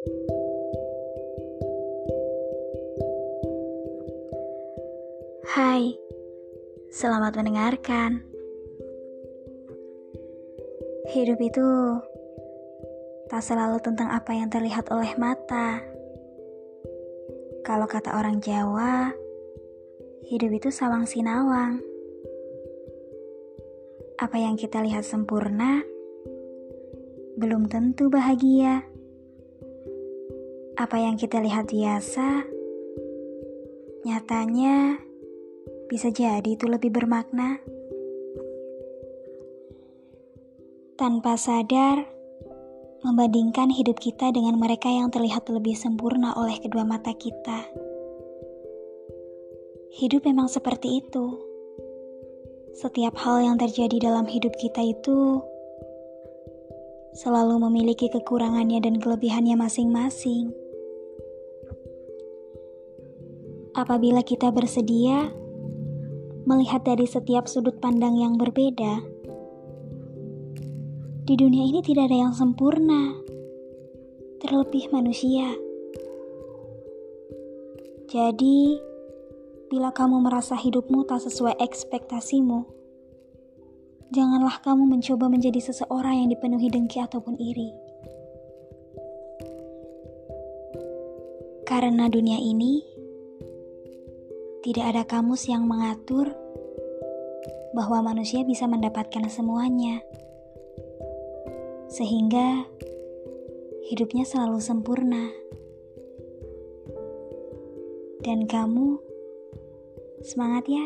Hai, selamat mendengarkan. Hidup itu tak selalu tentang apa yang terlihat oleh mata. Kalau kata orang Jawa, hidup itu sawang sinawang. Apa yang kita lihat sempurna belum tentu bahagia. Apa yang kita lihat biasa, nyatanya bisa jadi itu lebih bermakna. Tanpa sadar, membandingkan hidup kita dengan mereka yang terlihat lebih sempurna oleh kedua mata kita. Hidup memang seperti itu. Setiap hal yang terjadi dalam hidup kita itu selalu memiliki kekurangannya dan kelebihannya masing-masing. Apabila kita bersedia melihat dari setiap sudut pandang yang berbeda, di dunia ini tidak ada yang sempurna, terlebih manusia. Jadi, bila kamu merasa hidupmu tak sesuai ekspektasimu, janganlah kamu mencoba menjadi seseorang yang dipenuhi dengki ataupun iri. Karena dunia ini tidak ada kamus yang mengatur bahwa manusia bisa mendapatkan semuanya, sehingga hidupnya selalu sempurna, dan kamu semangat ya!